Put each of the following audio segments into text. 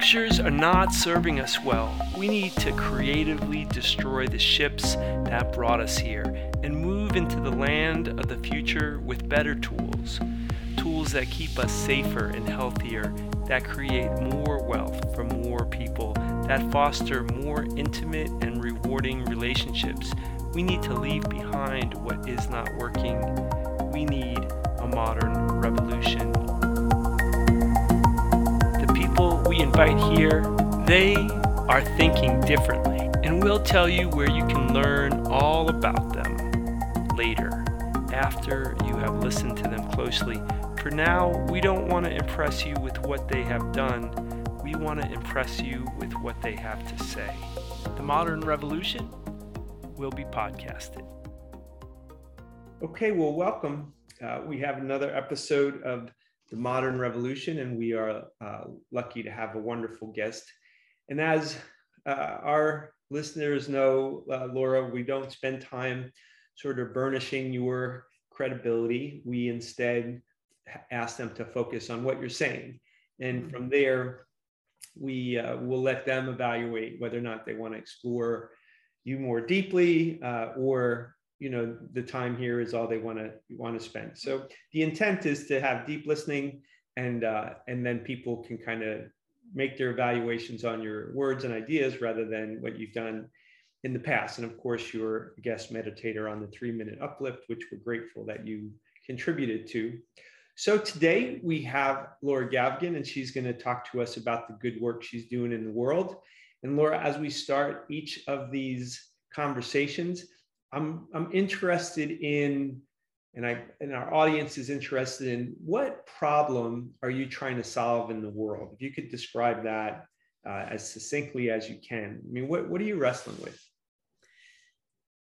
structures are not serving us well. We need to creatively destroy the ships that brought us here and move into the land of the future with better tools. Tools that keep us safer and healthier, that create more wealth for more people, that foster more intimate and rewarding relationships. We need to leave behind what is not working. We need a modern revolution invite here, they are thinking differently, and we'll tell you where you can learn all about them later, after you have listened to them closely. For now, we don't want to impress you with what they have done, we want to impress you with what they have to say. The Modern Revolution will be podcasted. Okay, well, welcome. Uh, we have another episode of the modern revolution, and we are uh, lucky to have a wonderful guest. And as uh, our listeners know, uh, Laura, we don't spend time sort of burnishing your credibility. We instead ask them to focus on what you're saying. And mm-hmm. from there, we uh, will let them evaluate whether or not they want to explore you more deeply uh, or you know the time here is all they want to want to spend. So the intent is to have deep listening and uh, and then people can kind of make their evaluations on your words and ideas rather than what you've done in the past. And of course you're guest meditator on the three minute uplift which we're grateful that you contributed to. So today we have laura Gavigan and she's going to talk to us about the good work she's doing in the world. And laura as we start each of these conversations I'm I'm interested in, and I and our audience is interested in what problem are you trying to solve in the world? If you could describe that uh, as succinctly as you can. I mean, what what are you wrestling with?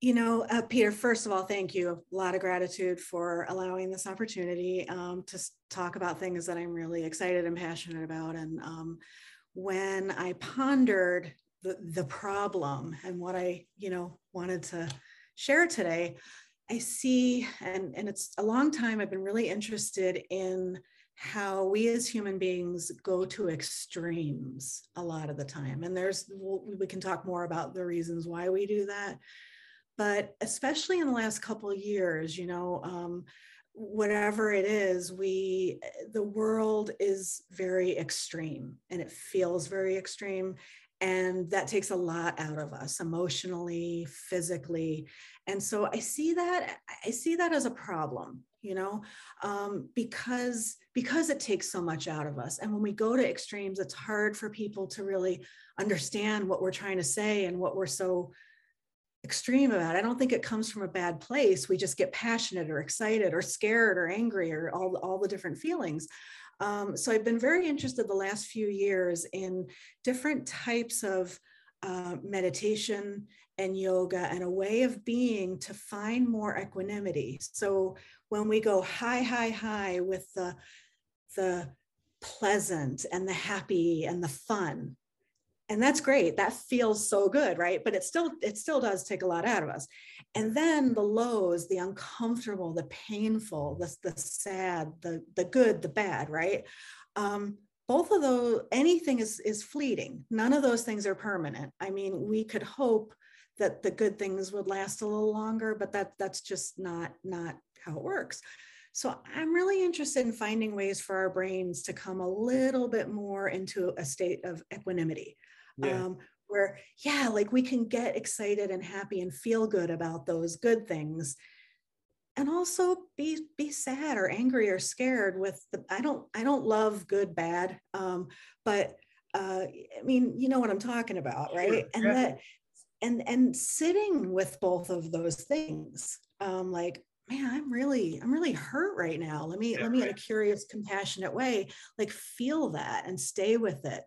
You know, uh, Peter, first of all, thank you. A lot of gratitude for allowing this opportunity um, to talk about things that I'm really excited and passionate about. And um, when I pondered the, the problem and what I, you know, wanted to share today, I see, and, and it's a long time, I've been really interested in how we as human beings go to extremes a lot of the time. And there's, we can talk more about the reasons why we do that. But especially in the last couple years, you know, um, whatever it is we the world is very extreme and it feels very extreme and that takes a lot out of us emotionally physically and so i see that i see that as a problem you know um, because because it takes so much out of us and when we go to extremes it's hard for people to really understand what we're trying to say and what we're so extreme about. I don't think it comes from a bad place. We just get passionate or excited or scared or angry or all, all the different feelings um, so I've been very interested the last few years in different types of uh, meditation and yoga and a way of being to find more equanimity. So when we go high, high, high with the, the pleasant and the happy and the fun, and that's great. That feels so good right? But it still it still does take a lot out of us. And then the lows the uncomfortable the painful the, the sad the the good the bad right? Um, both of those anything is is fleeting. None of those things are permanent. I mean we could hope that the good things would last a little longer but that that's just not not how it works. So i'm really interested in finding ways for our brains to come a little bit more into a state of equanimity yeah. um, where yeah like we can get excited and happy and feel good about those good things and also be be sad or angry or scared with the i don't i don't love good bad um, but uh, i mean you know what i'm talking about right sure. and yeah. that and and sitting with both of those things um, like man i'm really i'm really hurt right now let me yeah, let me right. in a curious compassionate way like feel that and stay with it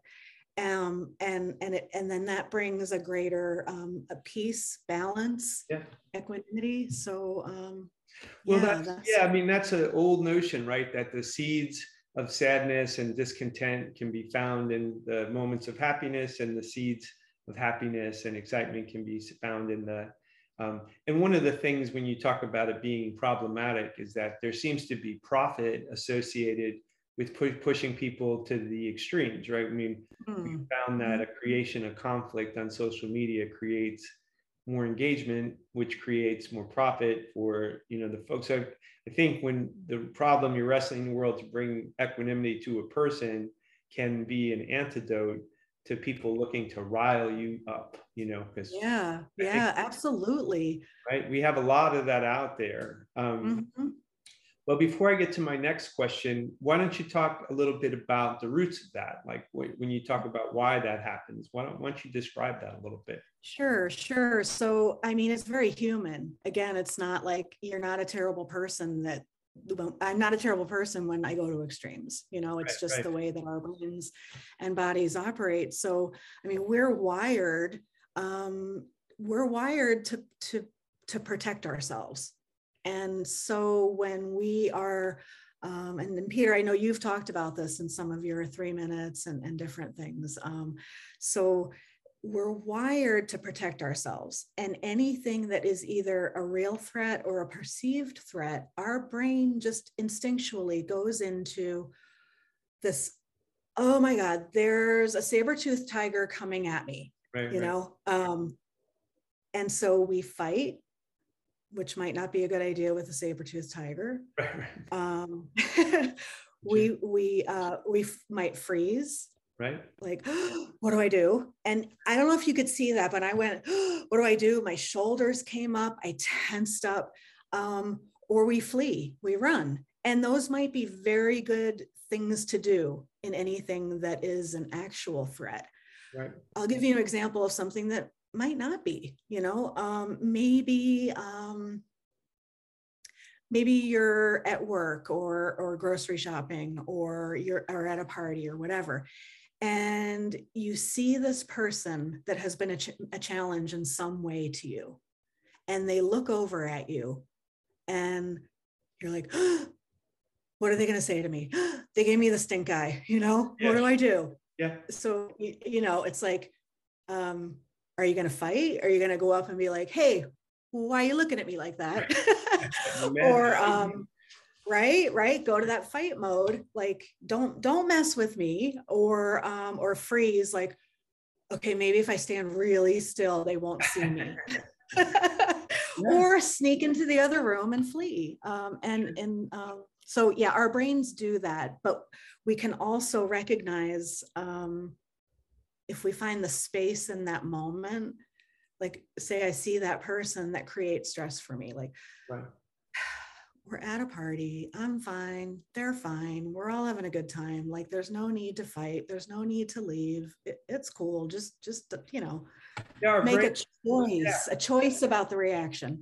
um, and and it, and then that brings a greater um, a peace, balance, yeah. equanimity. So um, well, yeah, that's, yeah, I mean that's an old notion, right? That the seeds of sadness and discontent can be found in the moments of happiness, and the seeds of happiness and excitement can be found in the um, and one of the things when you talk about it being problematic is that there seems to be profit associated with pu- pushing people to the extremes, right? I mean, mm. we found that a creation of conflict on social media creates more engagement, which creates more profit for you know the folks. So I think when the problem you're wrestling in the world to bring equanimity to a person can be an antidote to people looking to rile you up, you know, because yeah, yeah, absolutely. Right. We have a lot of that out there. Um, mm-hmm. But before I get to my next question, why don't you talk a little bit about the roots of that? Like when you talk about why that happens, why don't, why don't you describe that a little bit? Sure, sure. So, I mean, it's very human. Again, it's not like you're not a terrible person that I'm not a terrible person when I go to extremes. You know, it's right, just right. the way that our brains and bodies operate. So, I mean, we're wired. Um, we're wired to to to protect ourselves. And so when we are, um, and, and, Peter, I know you've talked about this in some of your three minutes and, and different things. Um, so we're wired to protect ourselves and anything that is either a real threat or a perceived threat our brain just instinctually goes into this oh my god there's a saber-toothed tiger coming at me right, you right. know um, and so we fight which might not be a good idea with a saber-toothed tiger right, um, we we uh, we f- might freeze right? Like, what do I do? And I don't know if you could see that, but I went, what do I do? My shoulders came up, I tensed up, um, or we flee, we run. And those might be very good things to do in anything that is an actual threat. Right. I'll give you an example of something that might not be, you know, um, maybe um, maybe you're at work or or grocery shopping or you're or at a party or whatever and you see this person that has been a, ch- a challenge in some way to you and they look over at you and you're like what are they going to say to me? They gave me the stink eye you know? Yeah. what do i do? Yeah. So you, you know it's like um are you going to fight? Are you going to go up and be like hey why are you looking at me like that? Or um right right go to that fight mode like don't don't mess with me or um or freeze like okay maybe if i stand really still they won't see me. Yeah. or sneak into the other room and flee um and and um so yeah our brains do that but we can also recognize um if we find the space in that moment like say i see that person that creates stress for me like right we're at a party. I'm fine. They're fine. We're all having a good time. Like there's no need to fight. There's no need to leave. It, it's cool. Just, just, you know, make a choice, yeah. a choice about the reaction.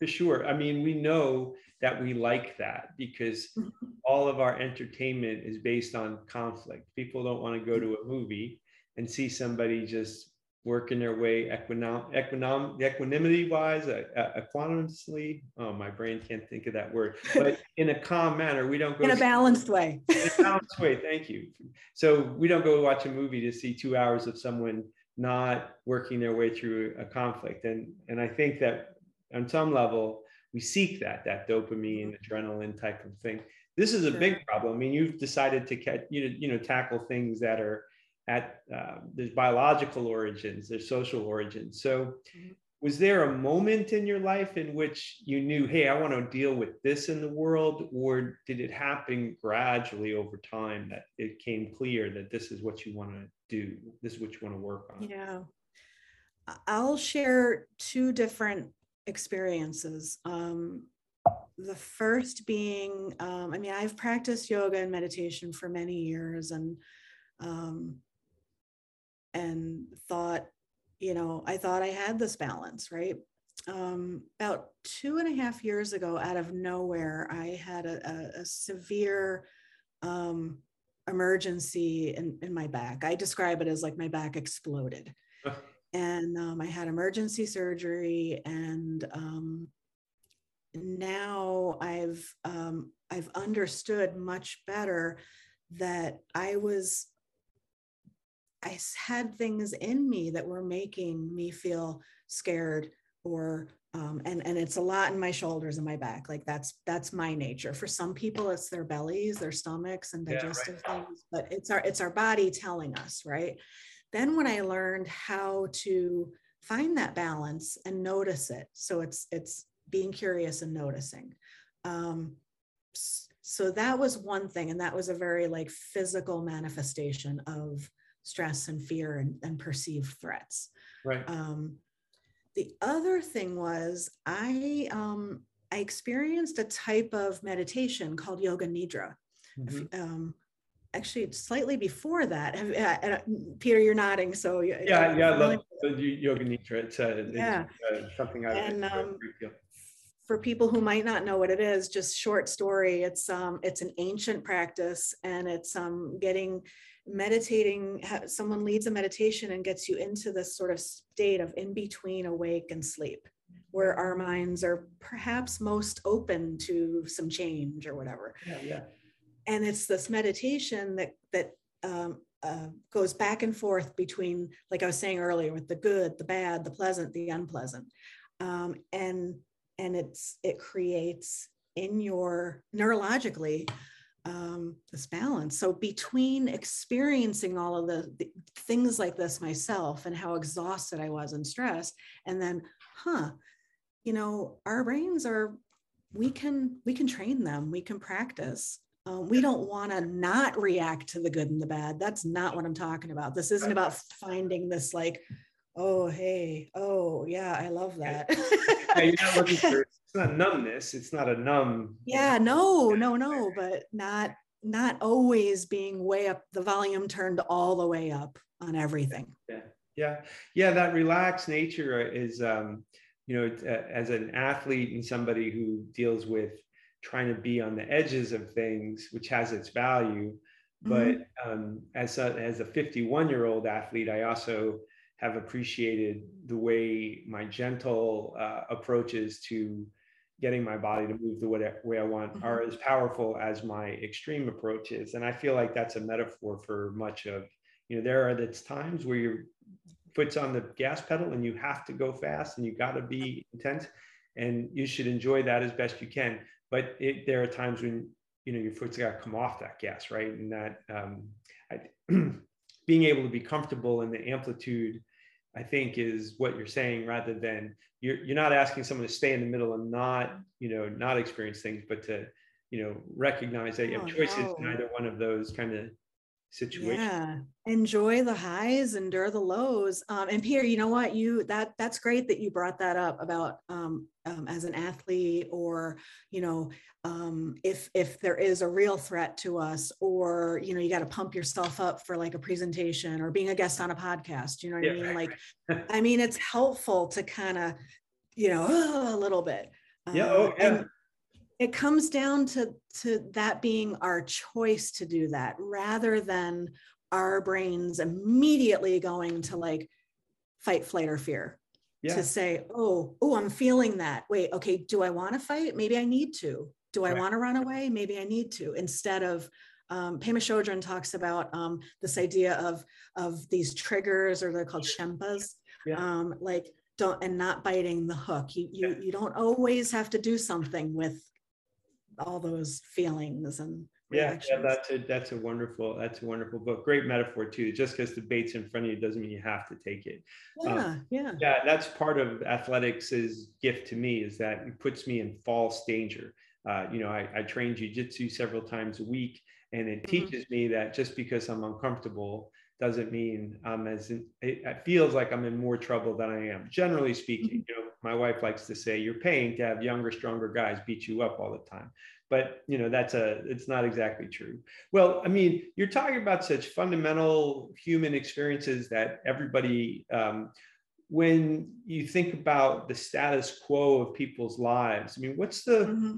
For sure. I mean, we know that we like that because mm-hmm. all of our entertainment is based on conflict. People don't want to go to a movie and see somebody just working their way equinom, equinom, equanimity wise, uh, uh, equanimously. Oh, my brain can't think of that word, but in a calm manner. We don't go in a balanced way. in a balanced way. Thank you. So we don't go watch a movie to see two hours of someone not working their way through a conflict. And and I think that on some level we seek that that dopamine, mm-hmm. adrenaline type of thing. This is a sure. big problem. I mean, you've decided to catch, you know, you know, tackle things that are at uh, there's biological origins, there's social origins. So, mm-hmm. was there a moment in your life in which you knew, hey, I want to deal with this in the world, or did it happen gradually over time that it came clear that this is what you want to do, this is what you want to work on? Yeah, I'll share two different experiences. Um, the first being, um, I mean, I've practiced yoga and meditation for many years, and um, and thought, you know, I thought I had this balance, right? Um, about two and a half years ago, out of nowhere, I had a, a, a severe um, emergency in, in my back. I describe it as like my back exploded. and um, I had emergency surgery, and um, now I've um, I've understood much better that I was I had things in me that were making me feel scared or um, and and it's a lot in my shoulders and my back like that's that's my nature for some people it's their bellies their stomachs and digestive yeah, right. things but it's our it's our body telling us right then when i learned how to find that balance and notice it so it's it's being curious and noticing um, so that was one thing and that was a very like physical manifestation of stress and fear and, and perceived threats right um, the other thing was I um, I experienced a type of meditation called yoga nidra. Mm-hmm. Um, actually, slightly before that, have, uh, Peter, you're nodding, so yeah, yeah, yeah I love yoga nidra. It's, uh, yeah. It's, uh, something I and, um, for people who might not know what it is, just short story. It's um, it's an ancient practice, and it's um, getting meditating, someone leads a meditation and gets you into this sort of state of in between awake and sleep, where our minds are perhaps most open to some change or whatever. Yeah, yeah. And it's this meditation that that um, uh, goes back and forth between, like I was saying earlier, with the good, the bad, the pleasant, the unpleasant, um, and and it's it creates in your neurologically um, this balance. So between experiencing all of the, the, things like this myself and how exhausted I was and stressed, and then, huh, you know, our brains are we can we can train them, we can practice. Um, we don't want to not react to the good and the bad. That's not what I'm talking about. This isn't about finding this like, oh hey, oh yeah, I love that. yeah, you're not looking for it's not numbness. It's not a numb. Yeah, no, no, no, but not not always being way up the volume turned all the way up on everything. Yeah, yeah, yeah. That relaxed nature is, um, you know, as an athlete and somebody who deals with trying to be on the edges of things, which has its value. But mm-hmm. um, as a, as a 51 year old athlete, I also have appreciated the way my gentle uh, approaches to getting my body to move the way I want mm-hmm. are as powerful as my extreme approach is. And I feel like that's a metaphor for much of, you know, there are the times where your foot's on the gas pedal and you have to go fast and you got to be intense and you should enjoy that as best you can. But it, there are times when, you know, your foot's got to come off that gas, right? And that um, I, being able to be comfortable in the amplitude I think is what you're saying rather than you're, you're not asking someone to stay in the middle and not, you know, not experience things, but to, you know, recognize that you have oh, choices no. in either one of those kind of situations. Yeah. Enjoy the highs, endure the lows. Um, and Pierre, you know what? You that that's great that you brought that up about um, um, as an athlete or you know um, if if there is a real threat to us or you know you got to pump yourself up for like a presentation or being a guest on a podcast you know what yeah, i mean like i mean it's helpful to kind of you know oh, a little bit yeah, oh, um, yeah. and it comes down to to that being our choice to do that rather than our brains immediately going to like fight flight or fear yeah. to say, oh, oh, I'm feeling that. Wait, okay, do I want to fight? Maybe I need to. Do I right. want to run away? Maybe I need to. Instead of um, Pema Chodron talks about um, this idea of of these triggers, or they're called shenpas, yeah. um, like don't and not biting the hook. You you yeah. you don't always have to do something with all those feelings and yeah, yeah, that's a that's a wonderful that's a wonderful book. Great metaphor too. Just because the bait's in front of you doesn't mean you have to take it. Yeah, um, yeah, yeah. That's part of athletics' gift to me is that it puts me in false danger. Uh, you know, I, I train jujitsu several times a week, and it mm-hmm. teaches me that just because I'm uncomfortable doesn't mean I'm as in, it, it, feels like I'm in more trouble than I am. Generally speaking, mm-hmm. you know, my wife likes to say you're paying to have younger, stronger guys beat you up all the time but you know that's a it's not exactly true well i mean you're talking about such fundamental human experiences that everybody um, when you think about the status quo of people's lives i mean what's the mm-hmm.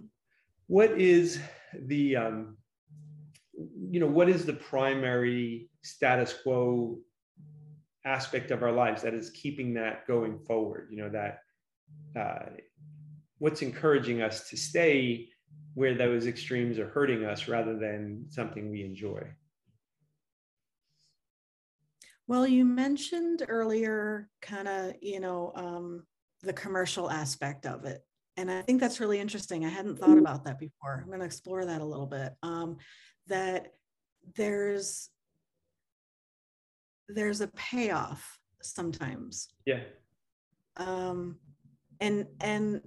what is the um, you know what is the primary status quo aspect of our lives that is keeping that going forward you know that uh, what's encouraging us to stay where those extremes are hurting us rather than something we enjoy. Well, you mentioned earlier kind of, you know, um, the commercial aspect of it. And I think that's really interesting. I hadn't thought about that before. I'm going to explore that a little bit. Um, that there's there's a payoff sometimes. Yeah. Um, and and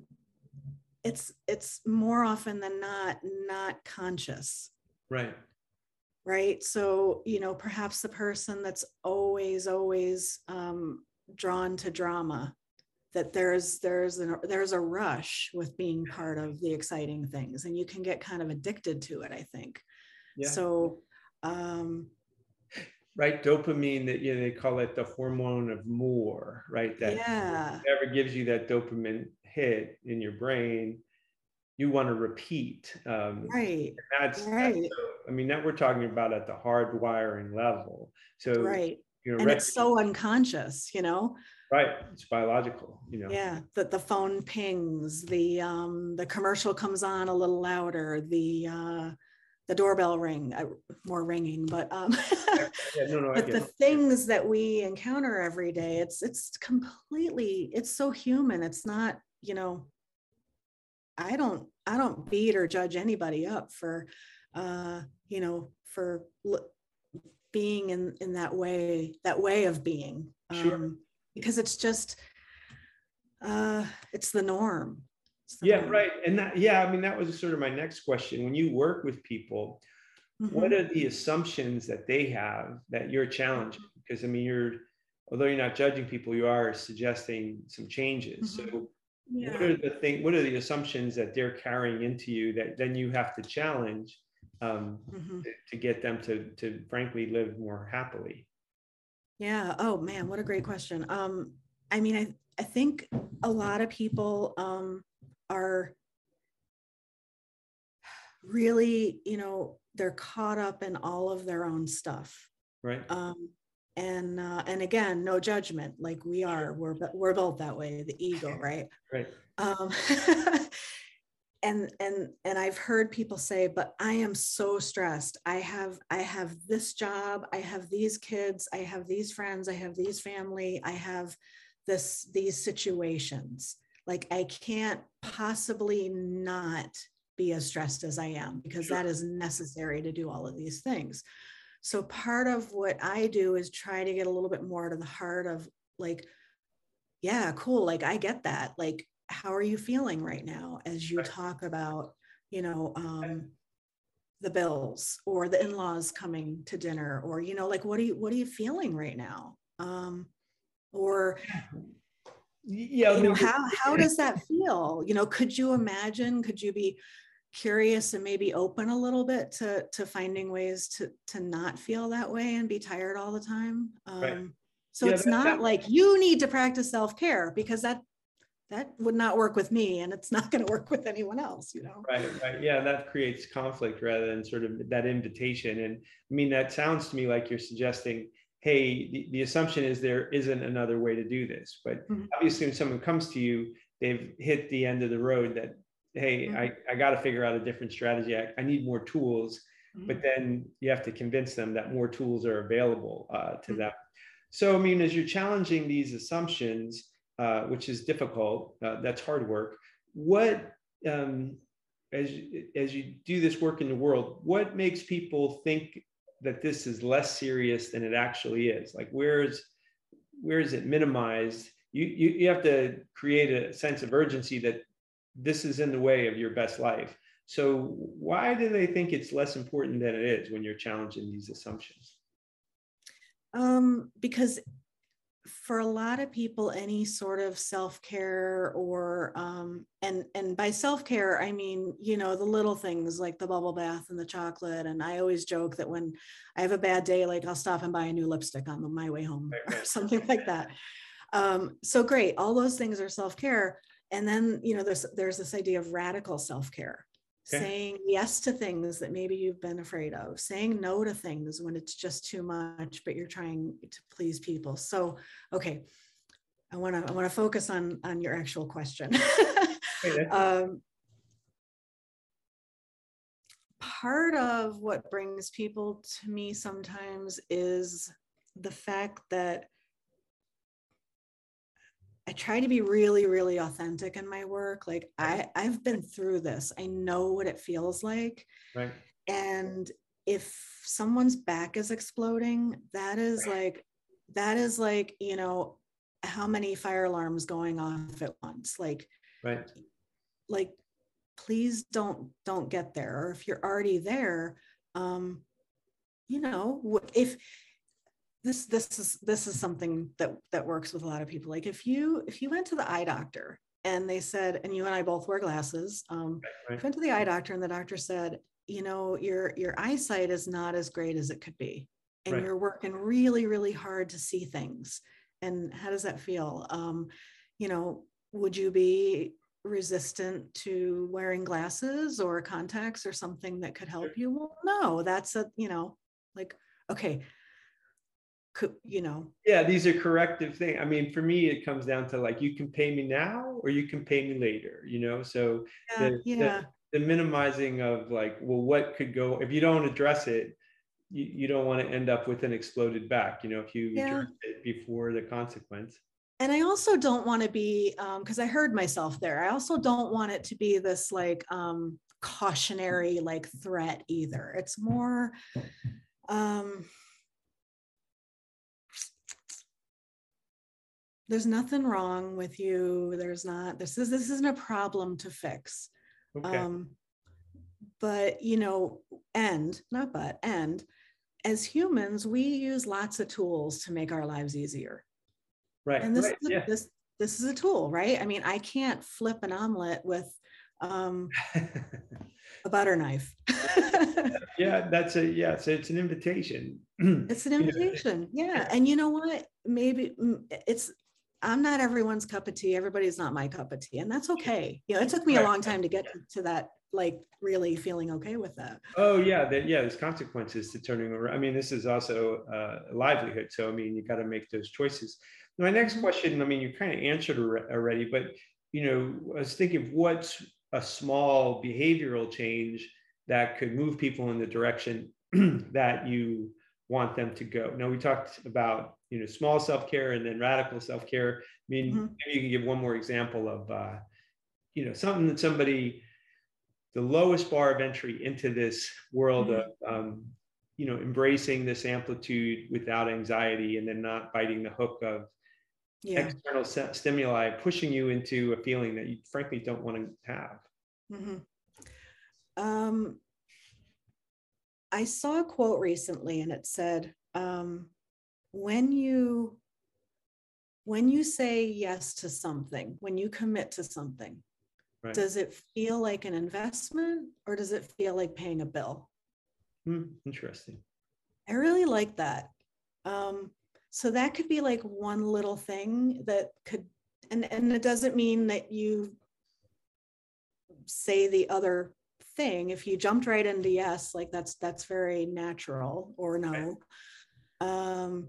it's it's more often than not not conscious. Right. Right. So you know, perhaps the person that's always always um, drawn to drama that there's there's an, there's a rush with being part of the exciting things and you can get kind of addicted to it i think yeah. so um right? Dopamine that you know they call it the hormone of more right? That yeah. whatever gives you that dopamine hit in your brain you want to repeat um right that's right. that's, i mean that we're talking about at the hardwiring level. So right you know, and it's so unconscious you know? Right it's biological you know. Yeah that the phone pings the um the commercial comes on a little louder the uh the doorbell ring uh, more ringing but um yeah, no, no, but the things that we encounter every day it's it's completely it's so human it's not you know i don't i don't beat or judge anybody up for uh you know for being in in that way that way of being sure. um because it's just uh it's the norm the yeah right and that yeah i mean that was sort of my next question when you work with people mm-hmm. what are the assumptions that they have that you're challenging because i mean you're although you're not judging people you are suggesting some changes mm-hmm. so yeah. what are the thing what are the assumptions that they're carrying into you that then you have to challenge um, mm-hmm. to, to get them to to frankly live more happily yeah. Oh man, what a great question. Um, I mean, I, I think a lot of people um, are really, you know, they're caught up in all of their own stuff. Right. Um, and uh, and again, no judgment. Like we are, we're we're both that way. The ego, right? Right. Um, and and and i've heard people say but i am so stressed i have i have this job i have these kids i have these friends i have these family i have this these situations like i can't possibly not be as stressed as i am because sure. that is necessary to do all of these things. So part of what i do is try to get a little bit more to the heart of like yeah cool like i get that. Like how are you feeling right now as you talk about you know um, the bills or the in-laws coming to dinner or you know like what are you what are you feeling right now? Um, or yeah you know, how how does that feel? You know could you imagine could you be curious and maybe open a little bit to to finding ways to to not feel that way and be tired all the time? Um, right. so yeah, it's that, not that, like you need to practice self-care because that that would not work with me and it's not going to work with anyone else you know? Right right. Yeah that creates conflict rather than sort of that invitation. And i mean that sounds to me like you're suggesting hey the, the assumption is there isn't another way to do this but mm-hmm. obviously when someone comes to you they've hit the end of the road that hey mm-hmm. i, I got to figure out a different strategy I, I need more tools mm-hmm. but then you have to convince them that more tools are available uh, to mm-hmm. them so i mean as you're challenging these assumptions uh, which is difficult. Uh, that's hard work. What, um, as, as you do this work in the world, what makes people think that this is less serious than it actually is? Like, where's, where is it minimized? You, you, you have to create a sense of urgency that this is in the way of your best life. So, why do they think it's less important than it is when you're challenging these assumptions? Um, because for a lot of people any sort of self-care or um, and and by self-care i mean you know the little things like the bubble bath and the chocolate. And i always joke that when i have a bad day like i'll stop and buy a new lipstick on my way home or something like that. Um, so great all those things are self-care. And then you know there's there's this idea of radical self-care okay. saying yes to things that maybe you've been afraid of, saying no to things when it's just too much, but you're trying to please people. So, okay, I want to I want to focus on on your actual question. um, part of what brings people to me sometimes is the fact that I try to be really, really authentic in my work. Like I, I've been through this. I know what it feels like. Right. And if someone's back is exploding, that is like, that is like, you know, how many fire alarms going off at once? Like, right. Like, please don't, don't get there. Or if you're already there, um, you know, if this this is this is something that that works with a lot of people like if you if you went to the eye doctor and they said and you and i both wear glasses um right. went to the eye doctor and the doctor said you know your your eyesight is not as great as it could be and right. you're working really really hard to see things and how does that feel um you know would you be resistant to wearing glasses or contacts or something that could help you well no that's a you know like okay you know yeah these are corrective things i mean for me it comes down to like you can pay me now or you can pay me later you know so yeah, the, yeah. The, the, minimizing of like well what could go if you don't address it you, you don't want to end up with an exploded back you know if you yeah. address it before the consequence and i also don't want to be because um, i heard myself there i also don't want it to be this like um cautionary like threat either it's more um there's nothing wrong with you. There's not this is this isn't a problem to fix. Okay. um but you know and not but and as humans we use lots of tools to make our lives easier. Right and this right. is a, yeah. this this is a tool right? I mean i can't flip an omelet with um a butter knife. Yeah that's a yeah so it's an invitation. It's an invitation yeah. And you know what? Maybe mm, it's I'm not everyone's cup of tea. Everybody's not my cup of tea. And that's okay. You know, it took me a long time to get to that, like really feeling okay with that. Oh yeah. That, yeah. There's consequences to turning over. I mean, this is also uh, a livelihood. So, I mean, you got to make those choices. My next mm-hmm. question, I mean, you kind of answered already, but you know, I was thinking what's a small behavioral change that could move people in the direction that you want them to go. Now we talked about you know small self-care and then radical self-care. I mean, mm-hmm. maybe you can give one more example of uh, you know something that somebody the lowest bar of entry into this world mm-hmm. of um, you know embracing this amplitude without anxiety and then not biting the hook of yeah. external stimuli pushing you into a feeling that you frankly don't want to have. Mm-hmm. Um, I saw a quote recently and it said, um, when you when you say yes to something, when you commit to something, right. does it feel like an investment or does it feel like paying a bill? Hmm, interesting. I really like that. Um, so that could be like one little thing that could, and and it doesn't mean that you say the other thing if you jumped right into yes like that's that's very natural or no um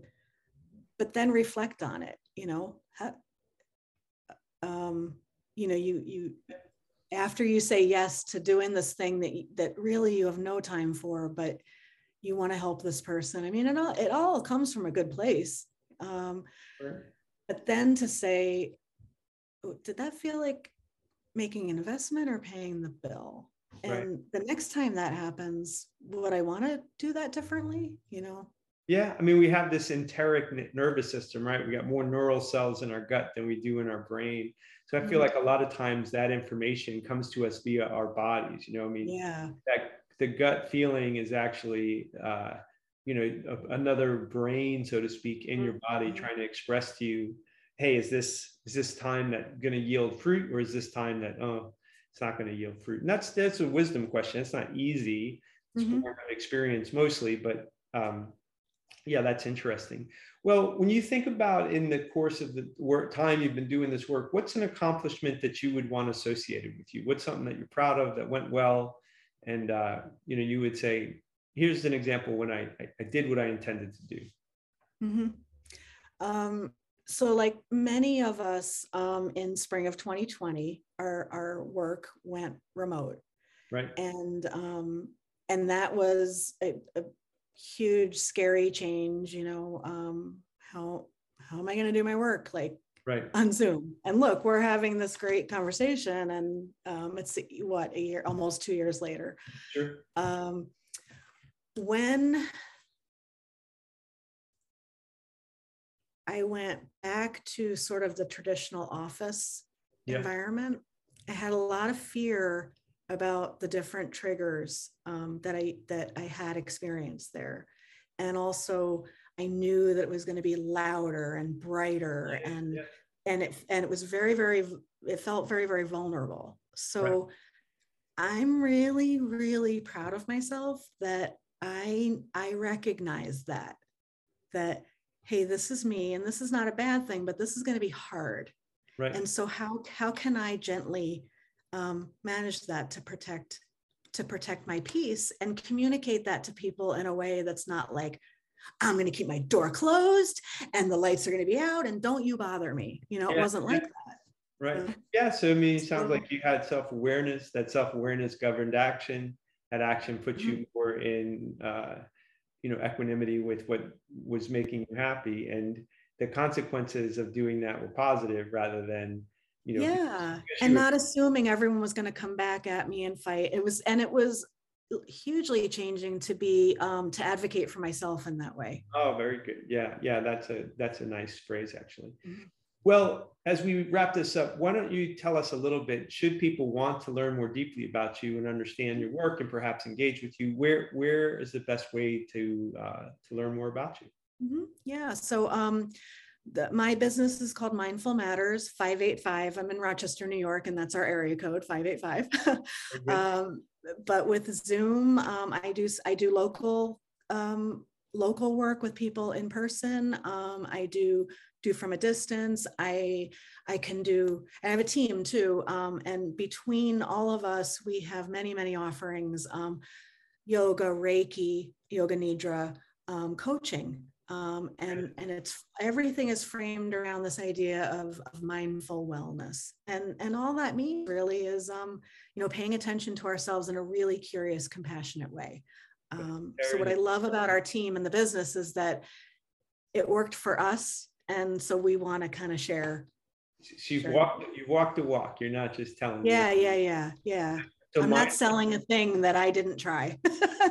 but then reflect on it you know um you know you you after you say yes to doing this thing that that really you have no time for but you want to help this person i mean it all it all comes from a good place um sure. but then to say oh, did that feel like making an investment or paying the bill and right. the next time that happens would i want to do that differently you know yeah i mean we have this enteric nervous system right we got more neural cells in our gut than we do in our brain so i feel mm-hmm. like a lot of times that information comes to us via our bodies you know i mean yeah that the gut feeling is actually uh, you know a, another brain so to speak in your body mm-hmm. trying to express to you hey is this is this time that going to yield fruit or is this time that oh it's not going to yield fruit. And that's that's a wisdom question. It's not easy. It's mm-hmm. more experience mostly, but um, yeah, that's interesting. Well, when you think about in the course of the work time you've been doing this work, what's an accomplishment that you would want associated with you? What's something that you're proud of that went well, and uh, you know you would say, here's an example when I I, did what I intended to do. Mm-hmm. Um, so like many of us um, in spring of 2020 our, our work went remote right and um, and that was a, a, huge scary change you know um, how how am i going to do my work like right. on zoom? And look we're having this great conversation and um, it's what a year almost two years later. Sure. Um, when i went back to sort of the traditional office yeah. environment i had a lot of fear about the different triggers um, that i that i had experienced there and also I knew that it was going to be louder and brighter and yeah. and it and it was very very it felt very very vulnerable. So right. I'm really really proud of myself that I I recognize that that hey this is me and this is not a bad thing but this is going to be hard. Right. And so how how can I gently um, manage that to protect to protect my peace and communicate that to people in a way that's not like I'm going to keep my door closed and the lights are going to be out and don't you bother me. You know, yeah, it wasn't like that. Right. Yeah. So, I mean, it sounds like you had self awareness, that self awareness governed action. That action put mm-hmm. you more in, uh, you know, equanimity with what was making you happy. And the consequences of doing that were positive rather than, you know, yeah. And not assuming everyone was going to come back at me and fight. It was, and it was hugely changing to be um, to advocate for myself in that way. Oh, very good. Yeah, yeah, that's a that's a nice phrase actually. Mm-hmm. Well, as we wrap this up, why don't you tell us a little bit? Should people want to learn more deeply about you and understand your work and perhaps engage with you, where where is the best way to uh, to learn more about you? Mm-hmm. Yeah, so um, the, my business is called Mindful Matters 585. I'm in Rochester, New York, and that's our area code 585. um, but with Zoom, um, I do I do local um, local work with people in person. Um, I do do from a distance. I I can do. I have a team too, um, and between all of us, we have many many offerings: um, yoga, Reiki, yoga nidra, um, coaching. Um, and and it's everything is framed around this idea of, of mindful wellness. And and all that means really is um, you know paying attention to ourselves in a really curious compassionate way. Um, so what i love about our team and the business is that it worked for us. And so we want to kind of share she's share. walked you walked the walk. You're not just telling yeah me. yeah yeah yeah. So i'm not selling a thing that i didn't try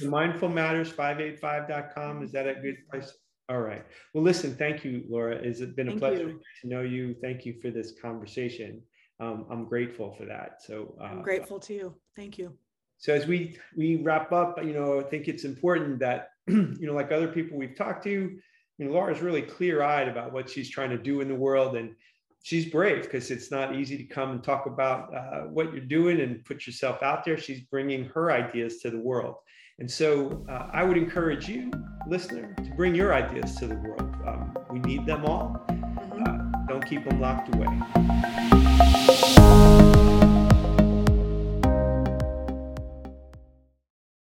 mindfulmatters585.com is that a good place? All right. Well listen thank you laura. It's been a thank pleasure you. to know you. Thank you for this conversation. Um, i'm grateful for that. So uh, i'm grateful to you thank you. so as we we wrap up you know i think it's important that you know like other people we've talked to you know laura's really clear-eyed about what she's trying to do in the world and she's brave because it's not easy to come and talk about uh, what you're doing and put yourself out there. She's bringing her ideas to the world. And so uh, I would encourage you, listener, to bring your ideas to the world. Um, we need them all. Mm-hmm. Uh, don't keep them locked away.